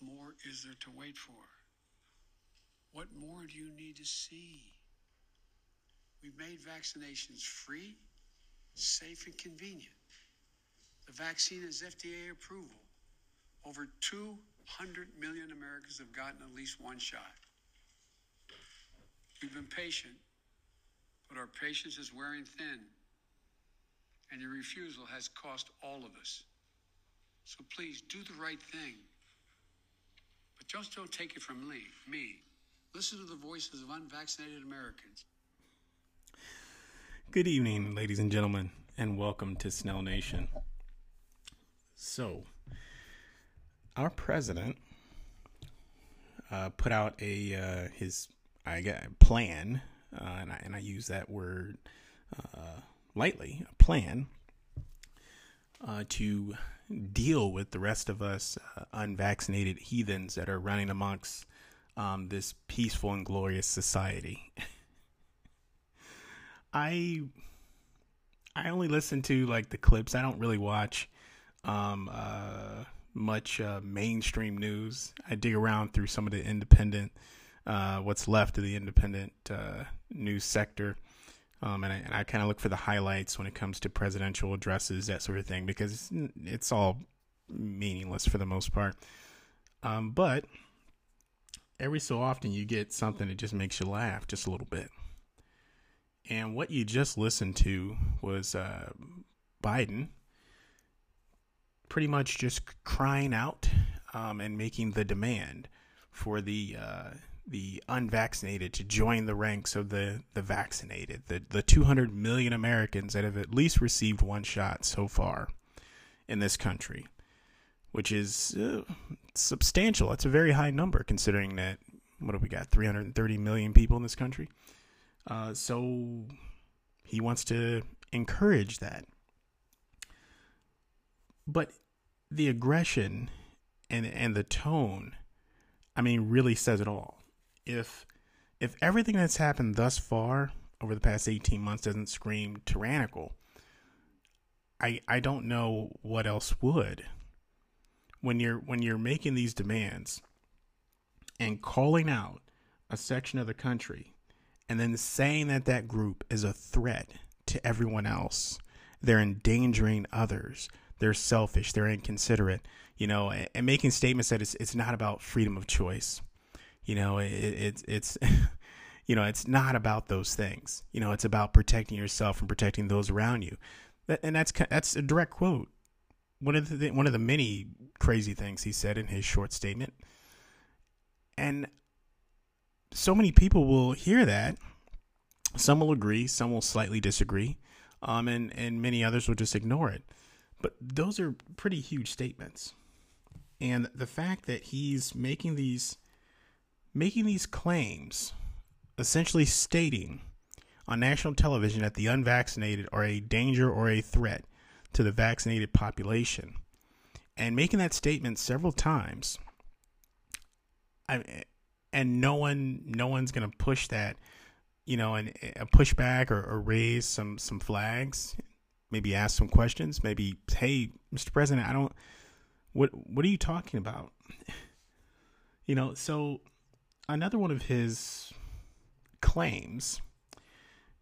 more is there to wait for? What more do you need to see? We've made vaccinations free, safe, and convenient. The vaccine is FDA approval. Over 200 million Americans have gotten at least one shot. We've been patient, but our patience is wearing thin, and your refusal has cost all of us. So please do the right thing. Just don't take it from me. me. Listen to the voices of unvaccinated Americans. Good evening, ladies and gentlemen, and welcome to Snell Nation. So, our president uh, put out a uh, his I get plan, uh, and I and I use that word uh, lightly, a plan uh, to deal with the rest of us uh, unvaccinated heathens that are running amongst um, this peaceful and glorious society. I I only listen to like the clips. I don't really watch um, uh, much uh, mainstream news. I dig around through some of the independent, uh, what's left of the independent uh, news sector, um, and I, I kind of look for the highlights when it comes to presidential addresses, that sort of thing, because it's all meaningless for the most part. Um, but every so often, you get something that just makes you laugh just a little bit. And what you just listened to was uh, Biden pretty much just crying out um, and making the demand for the uh, the unvaccinated to join the ranks of the, the vaccinated, the, the 200 million Americans that have at least received one shot so far in this country, which is uh, substantial. That's a very high number considering that, what have we got, 330 million people in this country? Uh, so he wants to encourage that. But the aggression and and the tone, I mean, really says it all. If if everything that's happened thus far over the past 18 months doesn't scream tyrannical, I I don't know what else would. When you're when you're making these demands and calling out a section of the country and then saying that that group is a threat to everyone else. They're endangering others. They're selfish. They're inconsiderate. You know, and making statements that it's it's not about freedom of choice. You know, it, it it's you know it's not about those things. You know, it's about protecting yourself and protecting those around you. And that's that's a direct quote. One of the one of the many crazy things he said in his short statement. And so many people will hear that. Some will agree, some will slightly disagree, um, and and many others will just ignore it. But those are pretty huge statements, and the fact that he's making these making these claims, essentially stating on national television that the unvaccinated are a danger or a threat to the vaccinated population, and making that statement several times. I and no one no one's gonna push that you know and uh, a pushback or, or raise some some flags maybe ask some questions maybe hey mr president i don't what what are you talking about you know so another one of his claims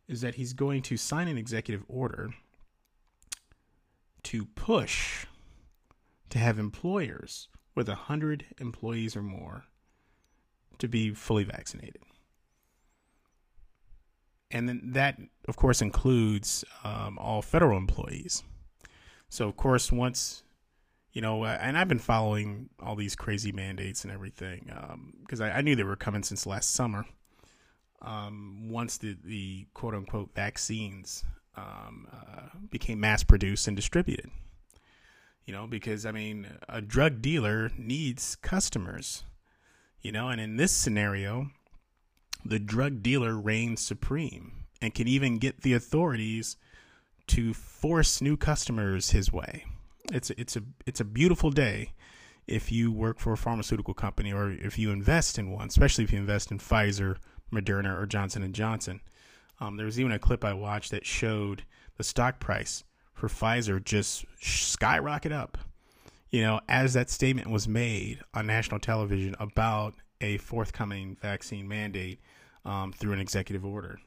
is that he's going to sign an executive order to push to have employers with a 100 employees or more to be fully vaccinated. And then that, of course, includes um, all federal employees. So, of course, once, you know, uh, and I've been following all these crazy mandates and everything because um, I, I, knew they were coming since last summer. Um, once the, the quote unquote vaccines um, uh, became mass produced and distributed. You know, because I mean, a drug dealer needs customers you know, and in this scenario, the drug dealer reigns supreme and can even get the authorities to force new customers his way. It's a, it's a it's a beautiful day if you work for a pharmaceutical company or if you invest in one, especially if you invest in Pfizer, Moderna, or Johnson and Johnson. Um, there was even a clip I watched that showed the stock price for Pfizer just skyrocket up you know, as that statement was made on national television about a forthcoming vaccine mandate um, through an executive order,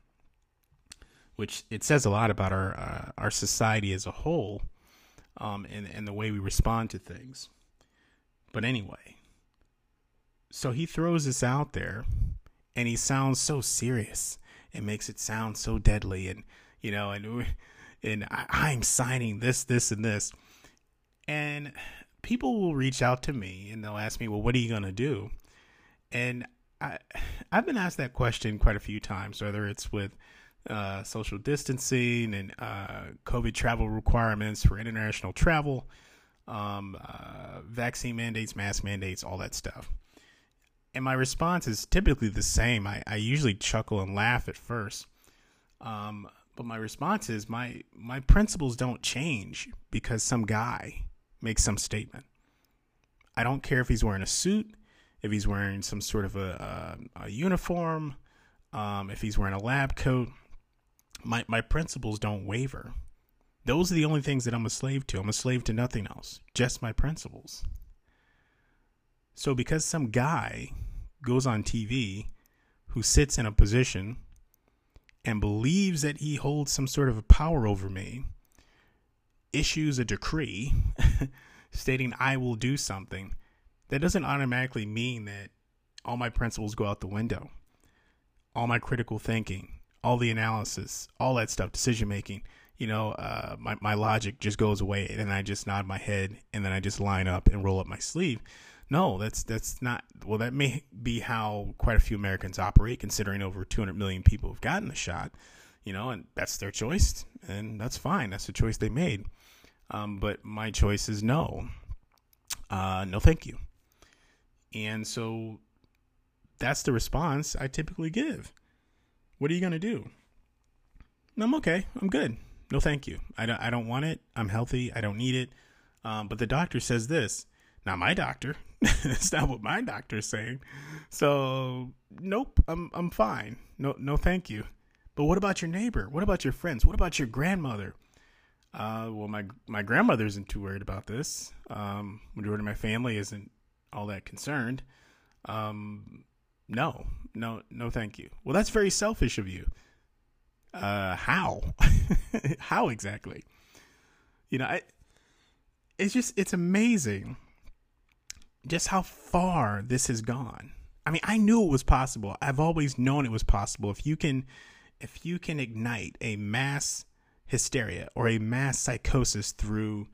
which it says a lot about our uh, our society as a whole um, and, and the way we respond to things. But anyway, so he throws this out there and he sounds so serious. and makes it sound so deadly. And, you know, and, and I, am signing this, this, and this. And people will reach out to me and they'll ask me, well, what are you going to do? And I, I've been asked that question quite a few times, whether it's with uh, social distancing and uh, COVID travel requirements for international travel, um, uh, vaccine mandates, mask mandates, all that stuff. And my response is typically the same. I, I usually chuckle and laugh at first. Um, but my response is my my principles don't change because some guy makes some statement. I don't care if he's wearing a suit, if he's wearing some sort of a, a, a uniform, um, if he's wearing a lab coat my my principles don't waver. Those are the only things that I'm a slave to. I'm a slave to nothing else, just my principles. So because some guy goes on TV who sits in a position and believes that he holds some sort of a power over me, issues a decree stating I will do something, that doesn't automatically mean that all my principles go out the window. All my critical thinking, all the analysis, all that stuff, decision making, you know, uh, my, my logic just goes away and I just nod my head and then I just line up and roll up my sleeve. No, that's that's not well that may be how quite a few Americans operate considering over 200 million people have gotten the shot, you know, and that's their choice and that's fine. That's the choice they made. Um, but my choice is no. Uh, no thank you. And so that's the response I typically give. What are you going to do? I'm okay. I'm good. No, thank you. I don't, I don't want it. I'm healthy. I don't need it. Um, but the doctor says this. Not my doctor. It's not what my doctor is saying. So, nope. I'm, I'm fine. No, no, thank you. But what about your neighbor? What about your friends? What about your grandmother? Uh, well, my my grandmother isn't too worried about this. Um, majority of my family isn't all that concerned. Um, no, no, no, thank you. Well, that's very selfish of you. Uh, how? how exactly? You know, I, it's just, it's amazing just how far this has gone. I mean, I knew it was possible. I've always known it was possible. If you can, if you can ignite a mass hysteria or a mass psychosis through,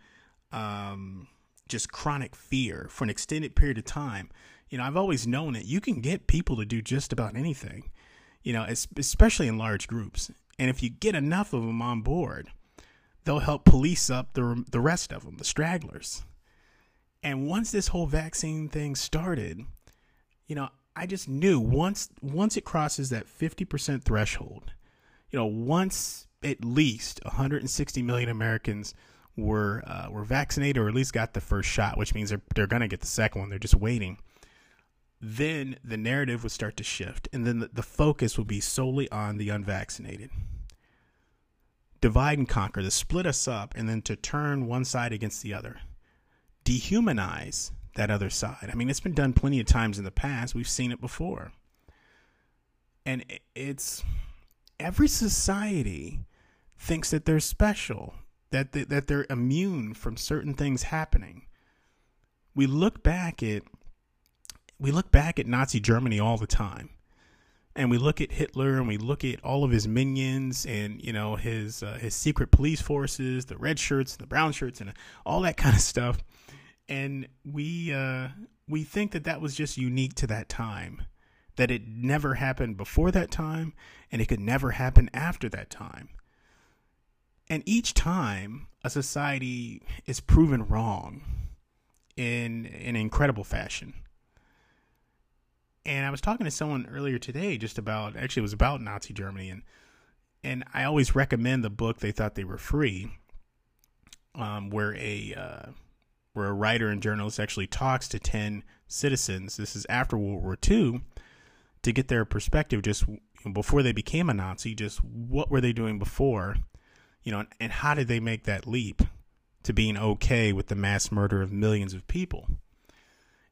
um, just chronic fear for an extended period of time, you know, I've always known that you can get people to do just about anything, you know, especially in large groups. And if you get enough of them on board, they'll help police up the the rest of them, the stragglers. And once this whole vaccine thing started, you know, I just knew once once it crosses that 50% threshold, you know, once at least 160 million Americans were uh, were vaccinated or at least got the first shot, which means they're they're going to get the second one. They're just waiting then the narrative would start to shift, and then the, the focus would be solely on the unvaccinated. Divide and conquer, to split us up, and then to turn one side against the other. Dehumanize that other side. I mean, it's been done plenty of times in the past. We've seen it before. And it's every society thinks that they're special, that they, that they're immune from certain things happening. We look back at we look back at Nazi Germany all the time. And we look at Hitler and we look at all of his minions and you know his uh, his secret police forces, the red shirts the brown shirts and all that kind of stuff. And we uh, we think that that was just unique to that time, that it never happened before that time, and it could never happen after that time. And each time, a society is proven wrong in an incredible fashion. And I was talking to someone earlier today just about actually it was about Nazi Germany and and I always recommend the book They Thought They Were Free, um, where a uh, where a writer and journalist actually talks to ten citizens. This is after World War II to get their perspective just before they became a Nazi. Just what were they doing before, you know, and, and how did they make that leap to being okay with the mass murder of millions of people.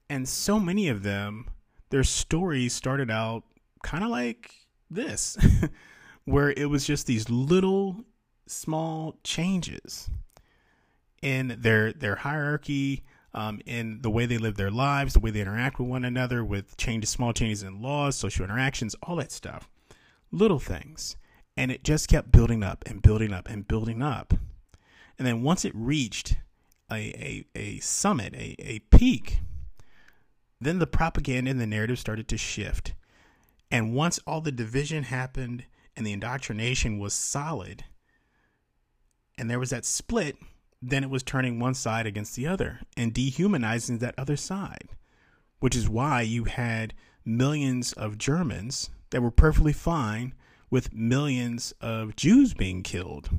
And so many of them, their story started out kind of like this, where it was just these little small changes in their their hierarchy, um, in the way they live their lives, the way they interact with one another, with changes, small changes in laws, social interactions, all that stuff, little things, and it just kept building up and building up and building up, and then once it reached a a, a summit, a, a peak, then the propaganda and the narrative started to shift, and once all the division happened and the indoctrination was solid, and there was that split then it was turning one side against the other and dehumanizing that other side, which is why you had millions of Germans that were perfectly fine with millions of Jews being killed.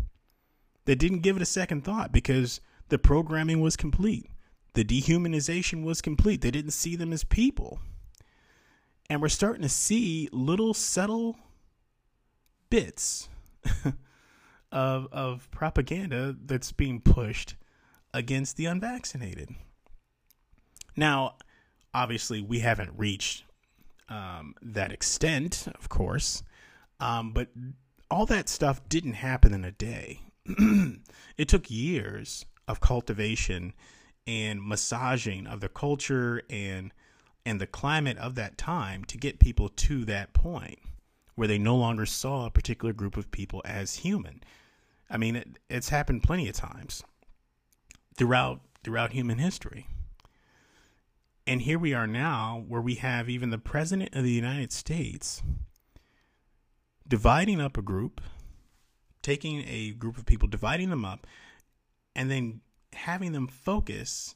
They didn't give it a second thought because the programming was complete. The dehumanization was complete. They didn't see them as people. And we're starting to see little subtle bits of of propaganda that's being pushed against the unvaccinated. Now, obviously, we haven't reached um, that extent, of course, um, but all that stuff didn't happen in a day. it took years of cultivation and massaging of the culture and and the climate of that time to get people to that point where they no longer saw a particular group of people as human. I mean, it, it's happened plenty of times throughout throughout human history. And here we are now, where we have even the president of the United States dividing up a group, taking a group of people, dividing them up, and then having them focus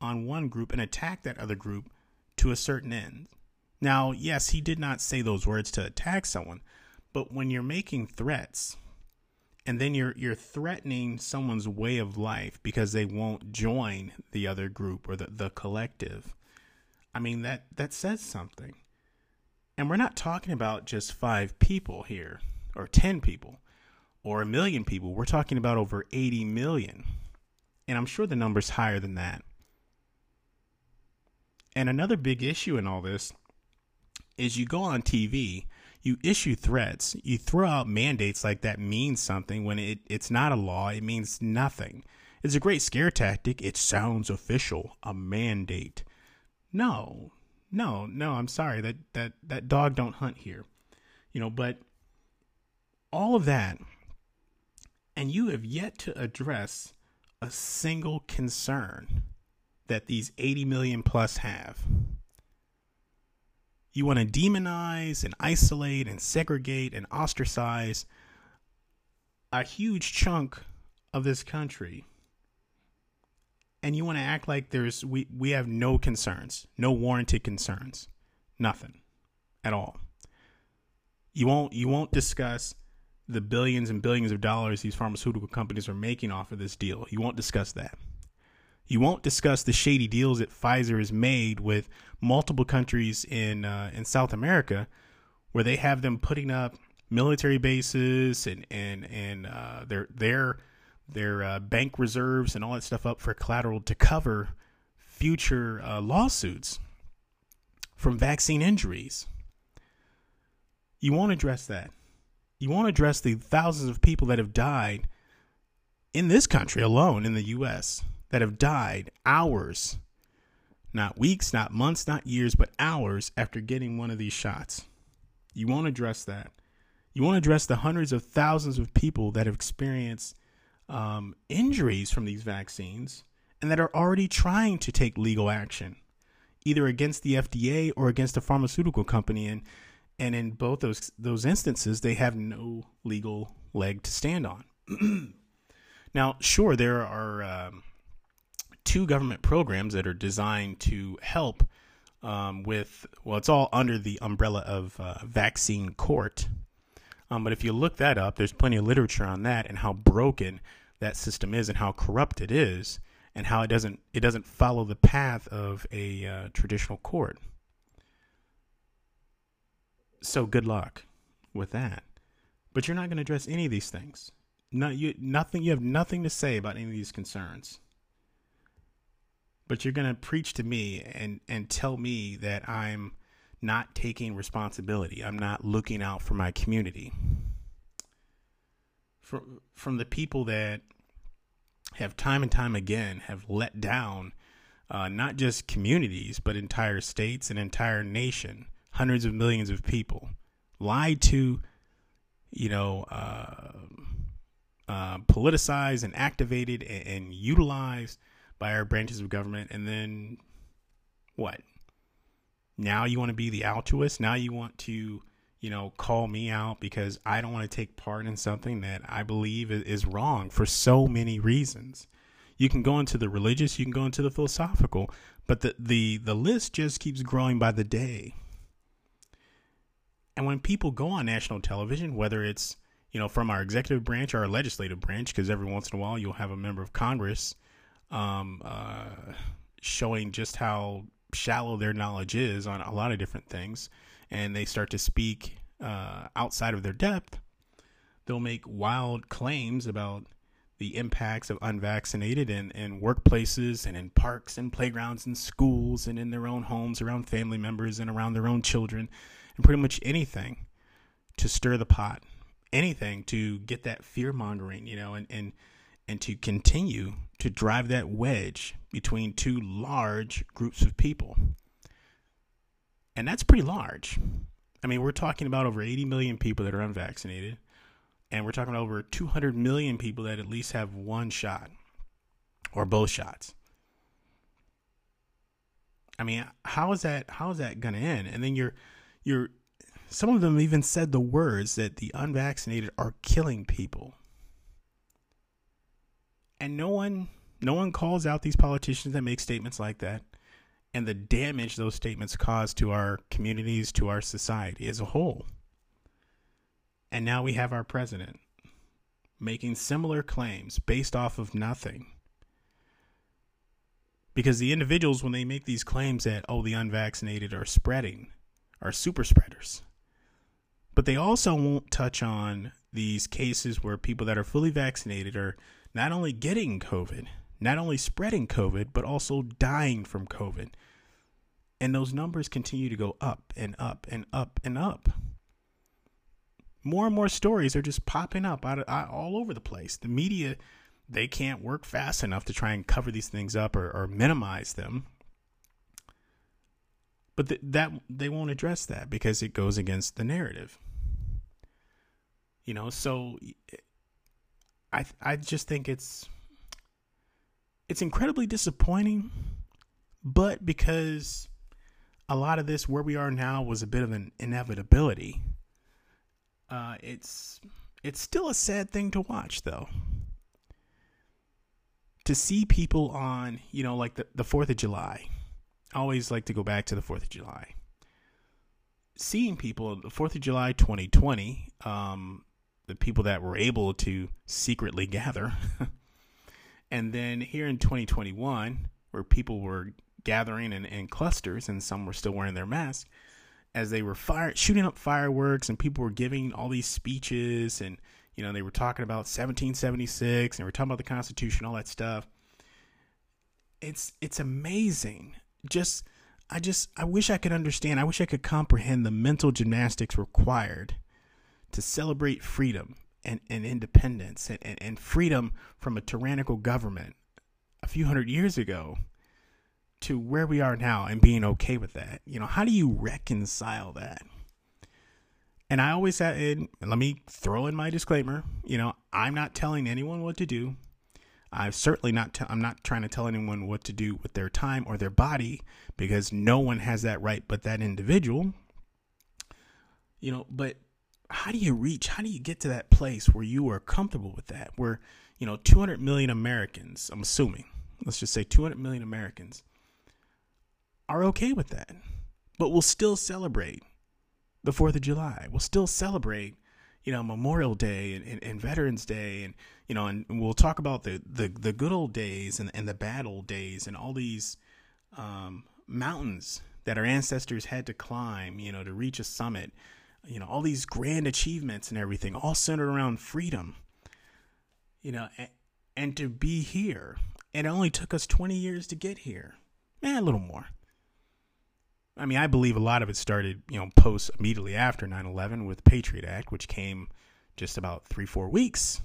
on one group and attack that other group to a certain end. Now, yes, he did not say those words to attack someone, but when you're making threats, and then you're you're threatening someone's way of life because they won't join the other group or the, the collective i mean that that says something. And we're not talking about just five people here or 10 people or a million people. We're talking about over 80 million and i'm sure the number's higher than that and another big issue in all this is you go on tv you issue threats, you throw out mandates like that means something when it, it's not a law, it means nothing. It's a great scare tactic. It sounds official, a mandate. No, no, no, I'm sorry. That that that dog don't hunt here. You know, but all of that and you have yet to address a single concern that these 80 million plus have. You want to demonize and isolate and segregate and ostracize a huge chunk of this country. And you want to act like there's we, we have no concerns, no warranted concerns. Nothing at all. You won't you won't discuss the billions and billions of dollars these pharmaceutical companies are making off of this deal. You won't discuss that. You won't discuss the shady deals that Pfizer has made with multiple countries in uh, in South America, where they have them putting up military bases and and and uh, their their their uh, bank reserves and all that stuff up for collateral to cover future uh, lawsuits from vaccine injuries. You won't address that. You won't address the thousands of people that have died in this country alone, in the U.S that have died hours, not weeks, not months, not years, but hours after getting one of these shots. You won't address that. You won't address the hundreds of thousands of people that have experienced um, injuries from these vaccines and that are already trying to take legal action, either against the FDA or against a pharmaceutical company. And and in both those those instances, they have no legal leg to stand on. now, sure, there are um, two government programs that are designed to help um, with, well, it's all under the umbrella of uh, Vaccine Court. Um, but if you look that up, there's plenty of literature on that and how broken that system is and how corrupt it is and how it doesn't it doesn't follow the path of a uh, traditional court. So good luck with that. But you're not going to address any of these things. No, you nothing. You have nothing to say about any of these concerns. But you're going to preach to me and and tell me that I'm not taking responsibility. I'm not looking out for my community. From from the people that have time and time again have let down uh, not just communities but entire states and entire nation, hundreds of millions of people, lied to, you know, uh, uh, politicized and activated and, and utilized by our branches of government, and then what? Now you want to be the altruist. Now you want to, you know, call me out because I don't want to take part in something that I believe is wrong for so many reasons. You can go into the religious, you can go into the philosophical, but the the the list just keeps growing by the day. And when people go on national television, whether it's you know from our executive branch or our legislative branch, because every once in a while you'll have a member of Congress um, uh, showing just how shallow their knowledge is on a lot of different things, and they start to speak uh, outside of their depth, they'll make wild claims about the impacts of unvaccinated in, in workplaces and in parks and playgrounds and schools and in their own homes around family members and around their own children and pretty much anything to stir the pot anything to get that fear mongering you know and, and and to continue to drive that wedge between two large groups of people. And that's pretty large. I mean, we're talking about over 80 million people that are unvaccinated, and we're talking about over 200 million people that at least have one shot or both shots. I mean, how is that how is that going to end? And then you're you're some of them even said the words that the unvaccinated are killing people. And no one no one calls out these politicians that make statements like that and the damage those statements cause to our communities to our society as a whole. And now we have our president making similar claims based off of nothing. Because the individuals when they make these claims that oh the unvaccinated are spreading are super spreaders but they also won't touch on these cases where people that are fully vaccinated are not only getting COVID, not only spreading COVID, but also dying from COVID. And those numbers continue to go up and up and up and up. More and more stories are just popping up out, of, out all over the place. The media, they can't work fast enough to try and cover these things up or, or minimize them. But th- that they won't address that because it goes against the narrative. You know, so I I just think it's it's incredibly disappointing, but because a lot of this where we are now was a bit of an inevitability. Uh, it's it's still a sad thing to watch though. To see people on, you know, like the, the 4th of July. Always like to go back to the 4th of July. Seeing people, the 4th of July 2020, um, the people that were able to secretly gather. and then here in 2021, where people were gathering in, in clusters and some were still wearing their masks, as they were fire shooting up fireworks and people were giving all these speeches and you know they were talking about 1776 and were talking about the Constitution, all that stuff. It's it's amazing. Just I just I wish I could understand. I wish I could comprehend the mental gymnastics required to celebrate freedom and, and independence and, and, and freedom from a tyrannical government a few hundred years ago to where we are now and being okay with that. You know, how do you reconcile that? And I always said, and let me throw in my disclaimer. You know, I'm not telling anyone what to do. I'm certainly not. T- I'm not trying to tell anyone what to do with their time or their body because no one has that right but that individual. You know, but how do you reach how do you get to that place where you are comfortable with that where you know 200 million americans i'm assuming let's just say 200 million americans are okay with that but we'll still celebrate the 4th of july we'll still celebrate you know memorial day and, and, and veterans day and you know and, we'll talk about the, the, the good old days and, and the bad old days and all these um, mountains that our ancestors had to climb you know to reach a summit you know, all these grand achievements and everything, all centered around freedom. You know, and, and to be here. And it only took us 20 years to get here. Eh, a little more. I mean, I believe a lot of it started, you know, post immediately after 9 11 with Patriot Act, which came just about three, four weeks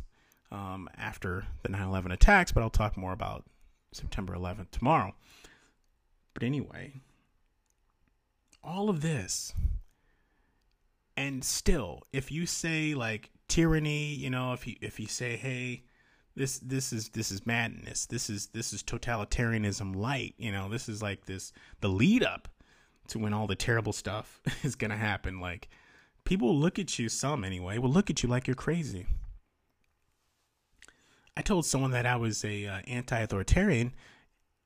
um, after the 9 11 attacks. But I'll talk more about September 11th tomorrow. But anyway, all of this, and still, if you say like tyranny, you know, if you if you say, hey, this this is this is madness, this is this is totalitarianism light, you know, this is like this the lead up to when all the terrible stuff is going to happen. Like, people look at you, some anyway, will look at you like you're crazy. I told someone that I was a uh, anti-authoritarian,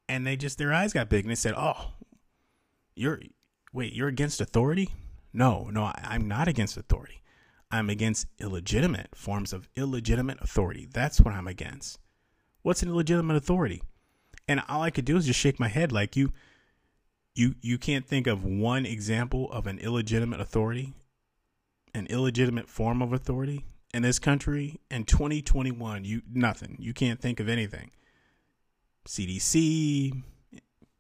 and they just their eyes got big and they said, "Oh, you're wait, you're against authority?" No, no, I, I'm not against authority. I'm against illegitimate forms of illegitimate authority. That's what I'm against. What's an illegitimate authority? And all I could do is just shake my head like you you you can't think of one example of an illegitimate authority, an illegitimate form of authority in this country in 2021. You nothing. You can't think of anything. CDC,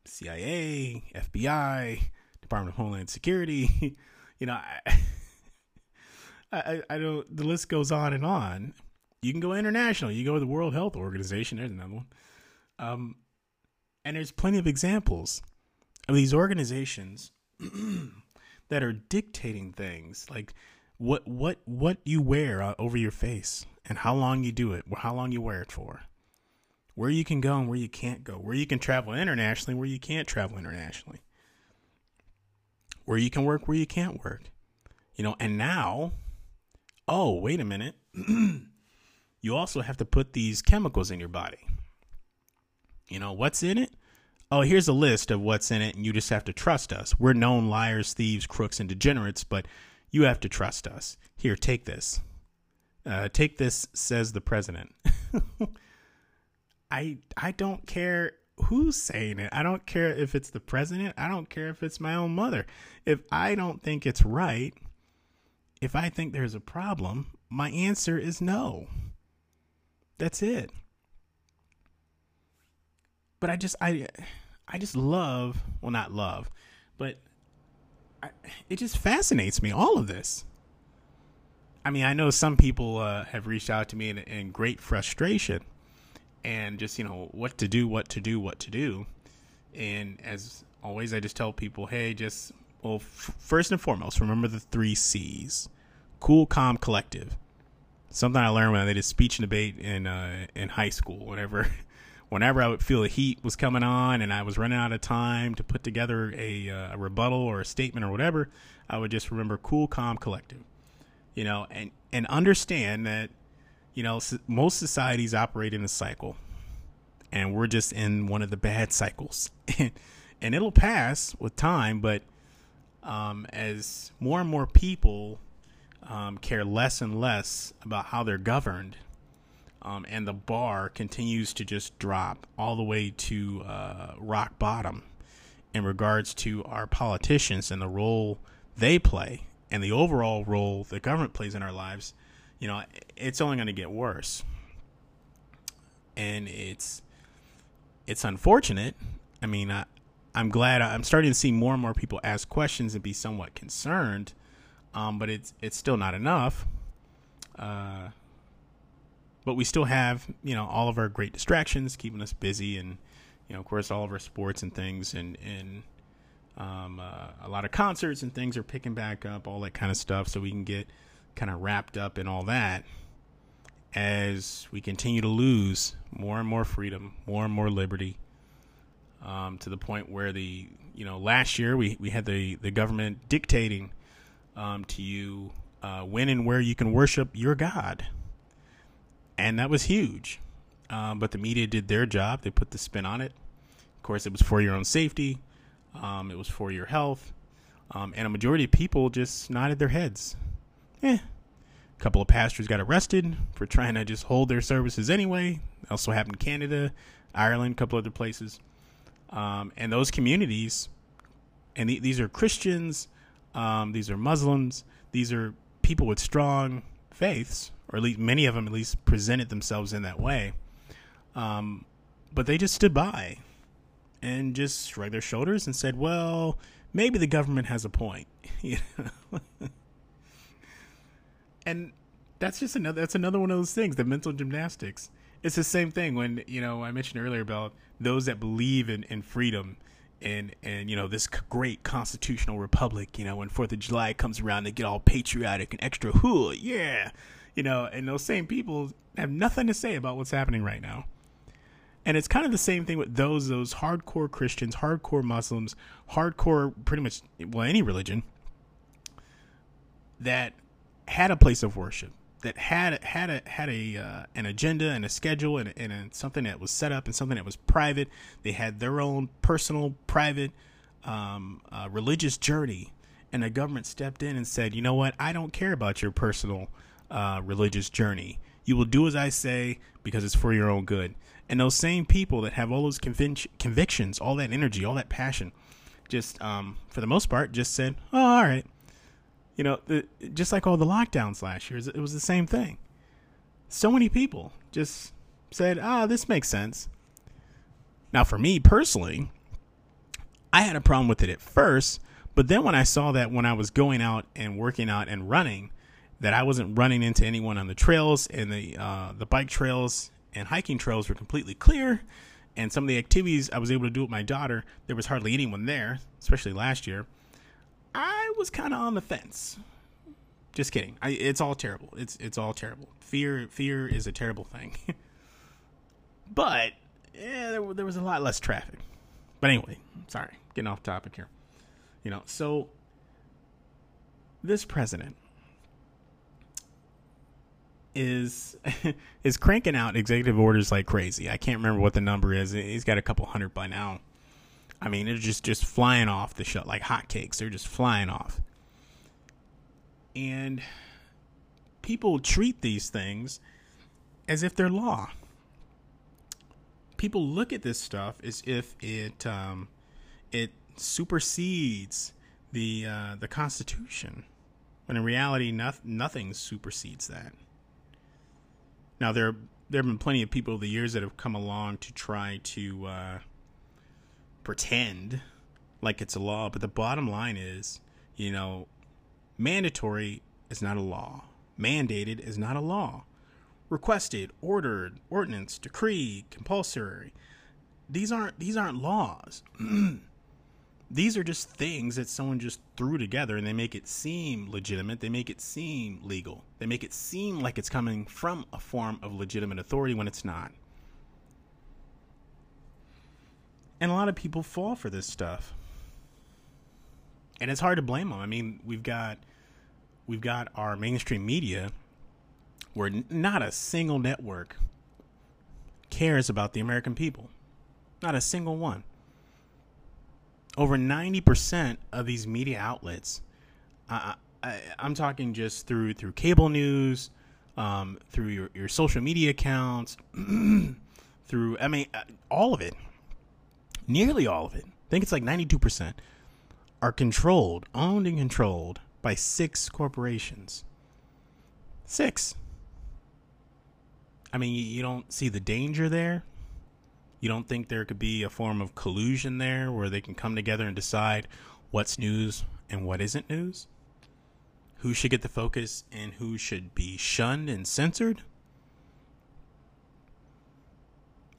CIA, FBI, Department of Homeland Security. you know, I, I, I don't. The list goes on and on. You can go international. You go to the World Health Organization. There's another one. Um, and there's plenty of examples of these organizations that are dictating things like what what what you wear uh, over your face and how long you do it, how long you wear it for, where you can go and where you can't go, where you can travel internationally, where you can't travel internationally, where you can work, where you can't work, you know. And now, oh wait a minute, you also have to put these chemicals in your body. You know what's in it? Oh, here's a list of what's in it, and you just have to trust us. We're known liars, thieves, crooks, and degenerates, but you have to trust us. Here, take this. Uh, take this, says the president. I I don't care who's saying it. I don't care if it's the president. I don't care if it's my own mother. If I don't think it's right, if I think there's a problem, my answer is no. That's it. But I just I I just love, well, not love, but I, it just fascinates me, all of this. I mean, I know some people uh, have reached out to me in, in great frustration and just, you know, what to do, what to do, what to do. And as always, I just tell people, hey, just, well, f- first and foremost, remember the three C's cool, calm, collective. Something I learned when I did speech and debate in uh, in high school, whenever whenever I would feel the heat was coming on and I was running out of time to put together a, uh, a rebuttal or a statement or whatever, I would just remember cool, calm, collective. You know, and and understand that you know most societies operate in a cycle, and we're just in one of the bad cycles, and it'll pass with time. But um, as more and more people um, care less and less about how they're governed um, and the bar continues to just drop all the way to uh, rock bottom in regards to our politicians and the role they play and the overall role the government plays in our lives, you know, it's only going to get worse. And it's it's unfortunate. I mean, I, I'm glad I'm starting to see more and more people ask questions and be somewhat concerned, um, but it's it's still not enough. Uh, but we still have you know all of our great distractions keeping us busy and you know of course all of our sports and things and and um, uh, a lot of concerts and things are picking back up all that kind of stuff so we can get kind of wrapped up in all that as we continue to lose more and more freedom more and more liberty um, to the point where the you know last year we, we had the, the government dictating um, to you uh, when and where you can worship your God and that was huge. Um, but the media did their job; they put the spin on it. Of course, it was for your own safety. Um, it was for your health, um, and a majority of people just nodded their heads. Eh. A couple of pastors got arrested for trying to just hold their services anyway. Also happened in Canada, Ireland, a couple other places. Um, and those communities, and th- these are Christians, um, these are Muslims, these are people with strong faiths, or at least many of them at least presented themselves in that way. Um, but they just stood by and just shrugged their shoulders and said, "Well, maybe the government has a point." you know? and that's just another that's another one of those things, the mental gymnastics. It's the same thing when, you know, I mentioned earlier about those that believe in, in freedom and and you know this great constitutional republic you know when fourth of july comes around they get all patriotic and extra hood yeah you know and those same people have nothing to say about what's happening right now. And it's kind of the same thing with those those hardcore Christians, hardcore Muslims, hardcore pretty much well any religion that had a place of worship, that had had a had a uh, an agenda and a schedule and, and a, something that was set up and something that was private. They had their own personal, private, um, uh, religious journey, and the government stepped in and said, "You know what? I don't care about your personal uh, religious journey. You will do as I say because it's for your own good." And those same people that have all those convic- convictions, all that energy, all that passion, just um, for the most part, just said, "Oh, all right." You know, the, just like all the lockdowns last year, it was the same thing. So many people just said, "Ah, this makes sense." Now, for me personally, I had a problem with it at first, but then when I saw that when I was going out and working out and running, that I wasn't running into anyone on the trails and the uh, the bike trails and hiking trails were completely clear. And some of the activities I was able to do with my daughter, there was hardly anyone there, especially last year. I was kind of on the fence. Just kidding. I, it's all terrible. It's it's all terrible. Fear fear is a terrible thing. but yeah, there, there was a lot less traffic. But anyway, sorry, getting off topic here. You know, so this president is is cranking out executive orders like crazy. I can't remember what the number is. He's got a couple hundred by now. I mean, they're just just flying off the show like hotcakes. They're just flying off. And people treat these things as if they're law. People look at this stuff as if it um, it supersedes the uh, the Constitution, when in reality, no- nothing supersedes that. Now there there have been plenty of people over the years that have come along to try to uh, pretend like it's a law, but the bottom line is, you know, mandatory is not a law. Mandated is not a law. Requested, ordered, ordinance, decree, compulsory. These aren't these aren't laws. these are just things that someone just threw together and they make it seem legitimate. They make it seem legal. They make it seem like it's coming from a form of legitimate authority when it's not. And a lot of people fall for this stuff. And it's hard to blame them. I mean, we've got we've got our mainstream media where not a single network cares about the American people. Not a single one over 90% of these media outlets I, am talking just through through cable news um, through your, your social media accounts through i mean uh, all of it nearly all of it i think it's like 92% are controlled owned and controlled by six corporations six i mean you, you don't see the danger there you don't think there could be a form of collusion there where they can come together and decide what's news and what isn't news? Who should get the focus and who should be shunned and censored?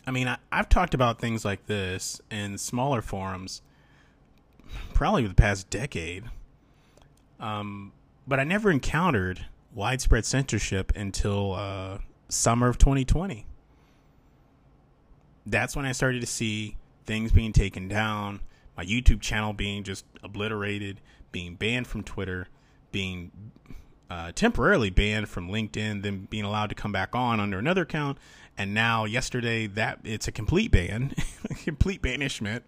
I mean, I, have talked about things like this in smaller forums probably the past decade. Um, but I never encountered widespread censorship until uh, summer of 2020 that's when I started to see things being taken down, my YouTube channel being just obliterated, being banned from Twitter, being uh, temporarily banned from LinkedIn, then being allowed to come back on under another account, and now yesterday that it's a complete ban, complete banishment.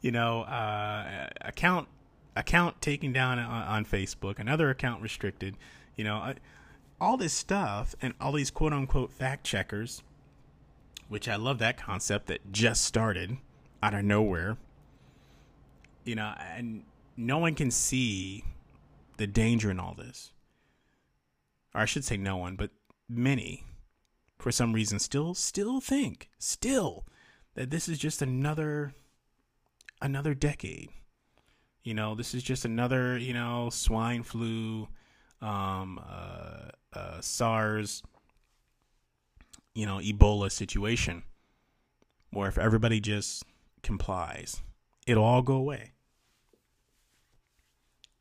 You know, uh, account account taken down on, on, Facebook, another account restricted. You know, all this stuff and all these quote unquote fact checkers which I love that concept that just started out of nowhere. You know, and no one can see the danger in all this. or I should say no one, but many, for some reason, still still think still that this is just another another decade. You know, this is just another you know swine flu, um, uh, uh, SARS, you know, Ebola situation, where if everybody just complies, it'll all go away.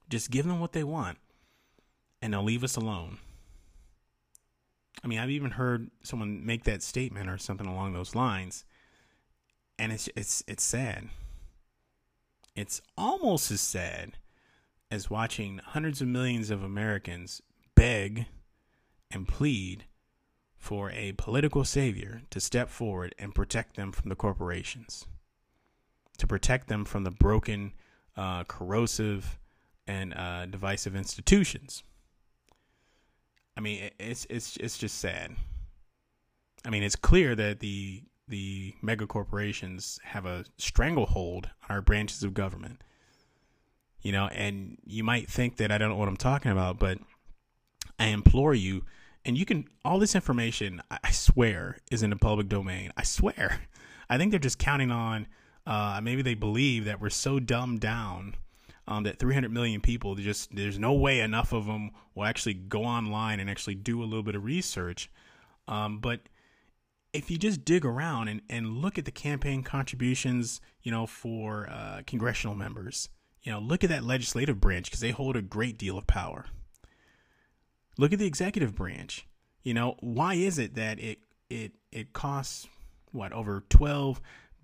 Just give them what they want, and they'll leave us alone. I mean, I've even heard someone make that statement or something along those lines, and it's it's it's sad. It's almost as sad as watching hundreds of millions of Americans beg and plead for a political savior to step forward and protect them from the corporations, to protect them from the broken, uh, corrosive, and uh, divisive institutions. I mean, it's it's it's just sad. I mean, it's clear that the the mega corporations have a stranglehold on our branches of government. You know, and you might think that I don't know what I'm talking about, but I implore you, and you can all this information. I swear is in the public domain. I swear. I think they're just counting on. Uh, maybe they believe that we're so dumbed down um, that 300 million people just there's no way enough of them will actually go online and actually do a little bit of research. Um, but if you just dig around and, and look at the campaign contributions, you know, for uh, congressional members, you know, look at that legislative branch because they hold a great deal of power. Look at the executive branch. You know, why is it that it it it costs what over 12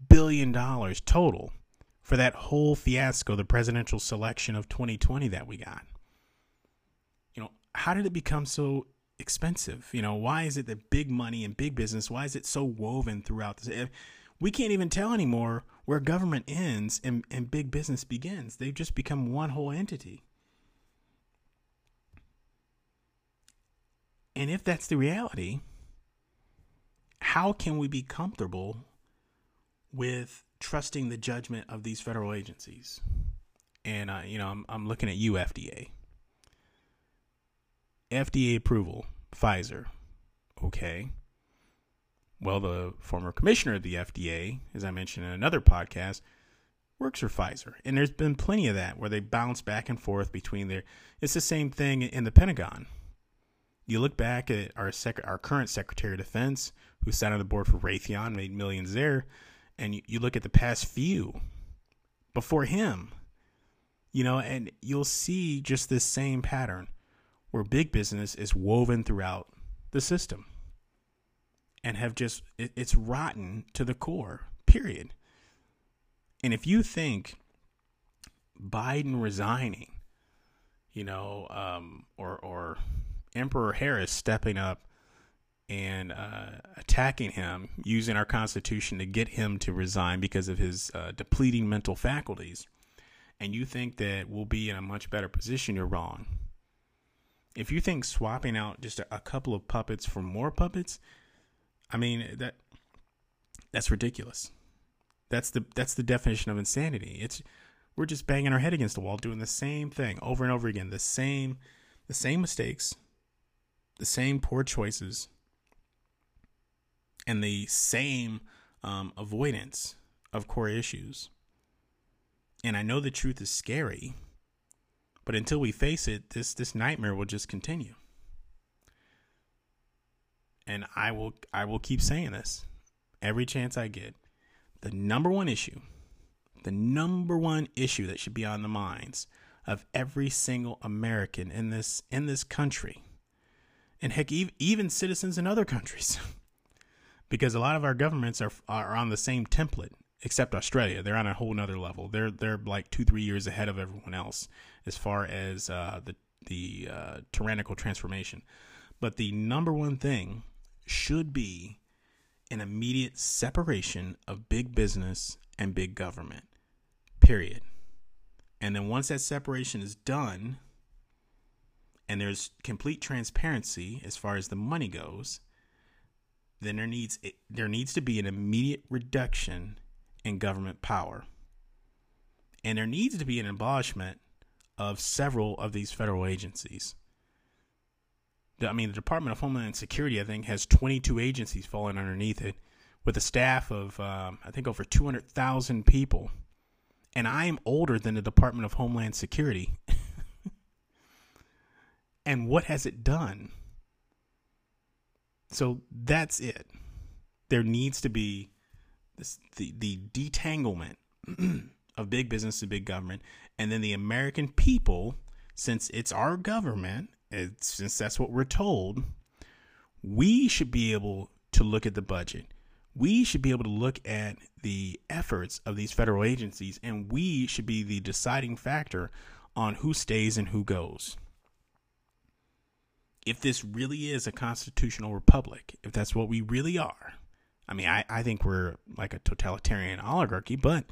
billion dollars total for that whole fiasco, the presidential selection of 2020 that we got. You know, how did it become so expensive? You know, why is it that big money and big business, why is it so woven throughout this? We can't even tell anymore where government ends and, and big business begins. They've just become one whole entity. And if that's the reality, how can we be comfortable with trusting the judgment of these federal agencies. And uh, you know, I'm I'm looking at you, FDA. FDA approval, Pfizer. Okay. Well, the former commissioner of the FDA, as I mentioned in another podcast, works for Pfizer. And there's been plenty of that where they bounce back and forth between their it's the same thing in the Pentagon. You look back at our sec- our current Secretary of Defense, who sat on the board for Raytheon, made millions there and you, you look at the past few before him, you know, and you'll see just this same pattern where big business is woven throughout the system and have just, it, it's rotten to the core, period. And if you think Biden resigning, you know, um, or, or Emperor Harris stepping up and uh, attacking him using our Constitution to get him to resign because of his uh, depleting mental faculties, and you think that we'll be in a much better position, you're wrong. If you think swapping out just a, a couple of puppets for more puppets, I mean that that's ridiculous. That's the that's the definition of insanity. It's we're just banging our head against the wall doing the same thing over and over again, the same the same mistakes, the same poor choices and the same um, avoidance of core issues. And I know the truth is scary, but until we face it, this this nightmare will just continue. And I will I will keep saying this every chance I get. The number one issue, the number one issue that should be on the minds of every single American in this in this country, and heck, even citizens in other countries. because a lot of our governments are are on the same template except Australia. They're on a whole nother level. They're they're like two three years ahead of everyone else as far as uh, the the uh, tyrannical transformation. But the number one thing should be an immediate separation of big business and big government. Period. And then once that separation is done, and there's complete transparency as far as the money goes, then there needs there needs to be an immediate reduction in government power. And there needs to be an abolishment of several of these federal agencies. I mean, the Department of Homeland Security, I think, has 22 agencies falling underneath it with a staff of, um, I think, over 200,000 people. And I am older than the Department of Homeland Security. and what has it done? So that's it. There needs to be this, the, the detanglement of big business and big government. And then the American people, since it's our government, since that's what we're told, we should be able to look at the budget. We should be able to look at the efforts of these federal agencies, and we should be the deciding factor on who stays and who goes. If this really is a constitutional republic, if that's what we really are, I mean, I, I think we're like a totalitarian oligarchy, but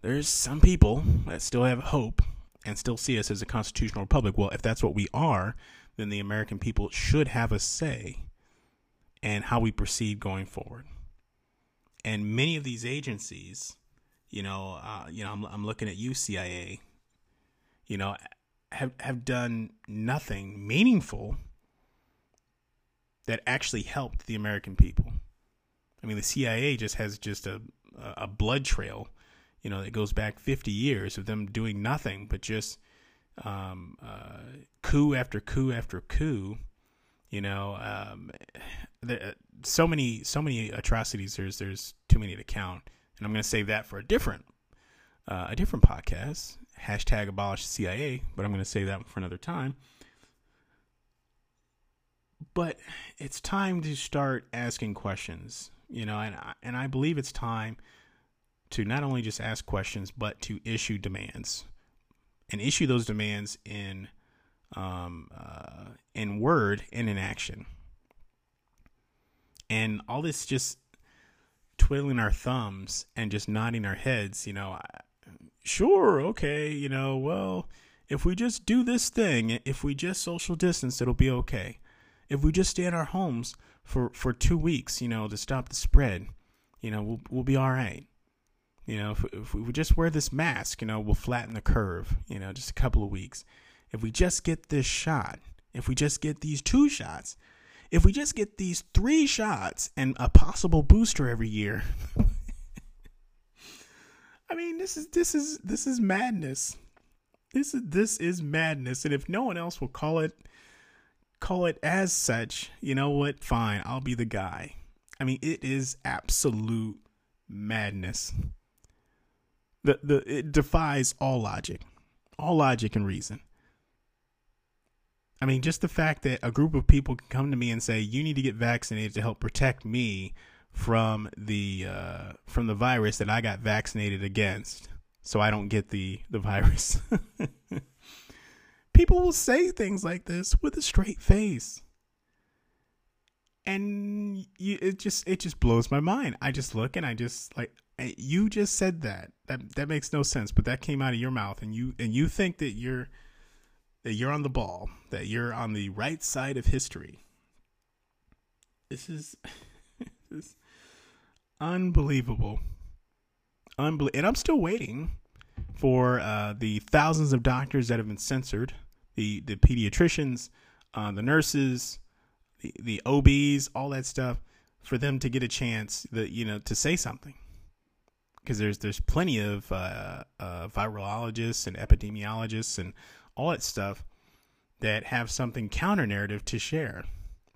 there's some people that still have hope and still see us as a constitutional republic. Well, if that's what we are, then the American people should have a say in how we proceed going forward. And many of these agencies, you know, uh, you know, I'm, I'm looking at you, CIA, you know, have have done nothing meaningful that actually helped the American people. I mean, the CIA just has just a a blood trail you know, that goes back 50 years of them doing nothing but just um, uh, coup after coup after coup. You know, um, there, so many so many atrocities. There's there's too many to count, and I'm going to save that for a different uh, a different podcast. Hashtag abolish CIA, but I'm going to save that for another time. But it's time to start asking questions, you know, and I, and I believe it's time to not only just ask questions, but to issue demands and issue those demands in um, uh, in word and in action. And all this just twiddling our thumbs and just nodding our heads, you know, sure, okay, you know, well, if we just do this thing, if we just social distance, it'll be okay. If we just stay in our homes for, for two weeks, you know, to stop the spread, you know, we'll, we'll be all right. You know, if, if we just wear this mask, you know, we'll flatten the curve, you know, just a couple of weeks. If we just get this shot, if we just get these two shots, if we just get these three shots and a possible booster every year. I mean, this is this is this is madness. This is this is madness. And if no one else will call it call it as such, you know what? Fine, I'll be the guy. I mean, it is absolute madness the the it defies all logic, all logic and reason. I mean, just the fact that a group of people can come to me and say, "You need to get vaccinated to help protect me from the uh, from the virus that I got vaccinated against, so I don't get the the virus." people will say things like this with a straight face, and you, it just it just blows my mind. I just look and I just like you just said that. That that makes no sense, but that came out of your mouth and you and you think that you're that you're on the ball, that you're on the right side of history. This is this is unbelievable. Unbel- and I'm still waiting for uh, the thousands of doctors that have been censored, the the pediatricians, uh, the nurses, the the OBs, all that stuff, for them to get a chance that you know to say something because there's there's plenty of uh, uh, virologists and epidemiologists and all that stuff that have something counter narrative to share,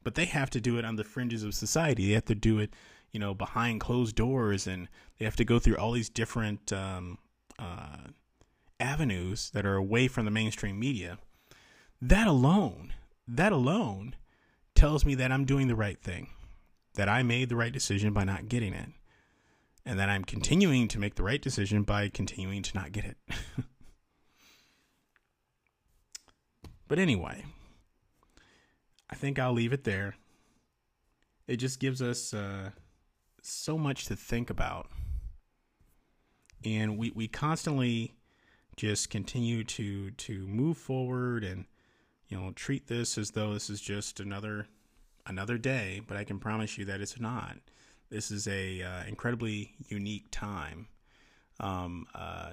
but they have to do it on the fringes of society. They have to do it, you know, behind closed doors, and they have to go through all these different um, uh, avenues that are away from the mainstream media. That alone, that alone, tells me that I'm doing the right thing, that I made the right decision by not getting it and that I'm continuing to make the right decision by continuing to not get it. but anyway, I think I'll leave it there. It just gives us uh, so much to think about. And we, we constantly just continue to to move forward and you know treat this as though this is just another another day, but I can promise you that it's not. This is a uh, incredibly unique time. Um, uh,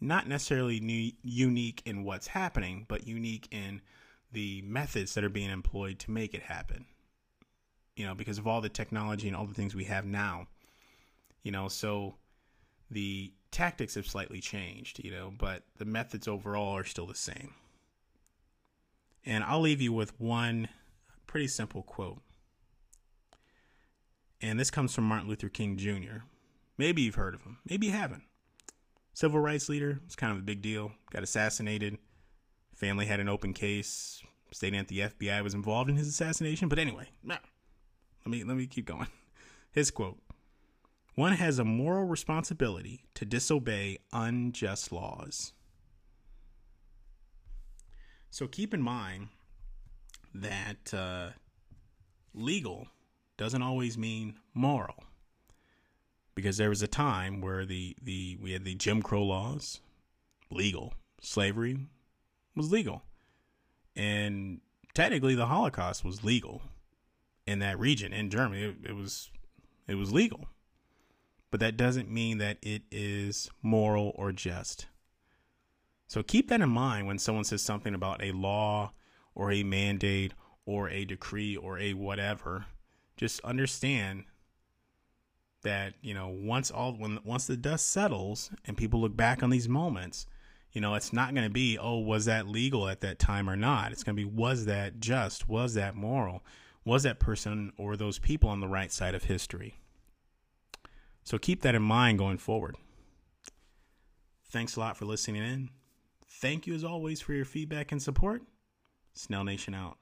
not necessarily new, unique in what's happening, but unique in the methods that are being employed to make it happen. You know, because of all the technology and all the things we have now. You know, so the tactics have slightly changed, you know, but the methods overall are still the same. And I'll leave you with one pretty simple quote. And this comes from Martin Luther King Jr. Maybe you've heard of him, maybe you haven't. Civil rights leader, it's kind of a big deal. Got assassinated. Family had an open case stating that the FBI was involved in his assassination. But anyway, let me let me keep going. His quote: "One has a moral responsibility to disobey unjust laws." So keep in mind that uh, legal doesn't always mean moral because there was a time where the, the we had the Jim Crow laws legal slavery was legal and technically the Holocaust was legal in that region in Germany it, it was it was legal but that doesn't mean that it is moral or just so keep that in mind when someone says something about a law or a mandate or a decree or a whatever. Just understand that, you know, once all when once the dust settles and people look back on these moments, you know, it's not going to be, oh, was that legal at that time or not? It's going to be, was that just? Was that moral? Was that person or those people on the right side of history? So keep that in mind going forward. Thanks a lot for listening in. Thank you as always for your feedback and support. Snell Nation out.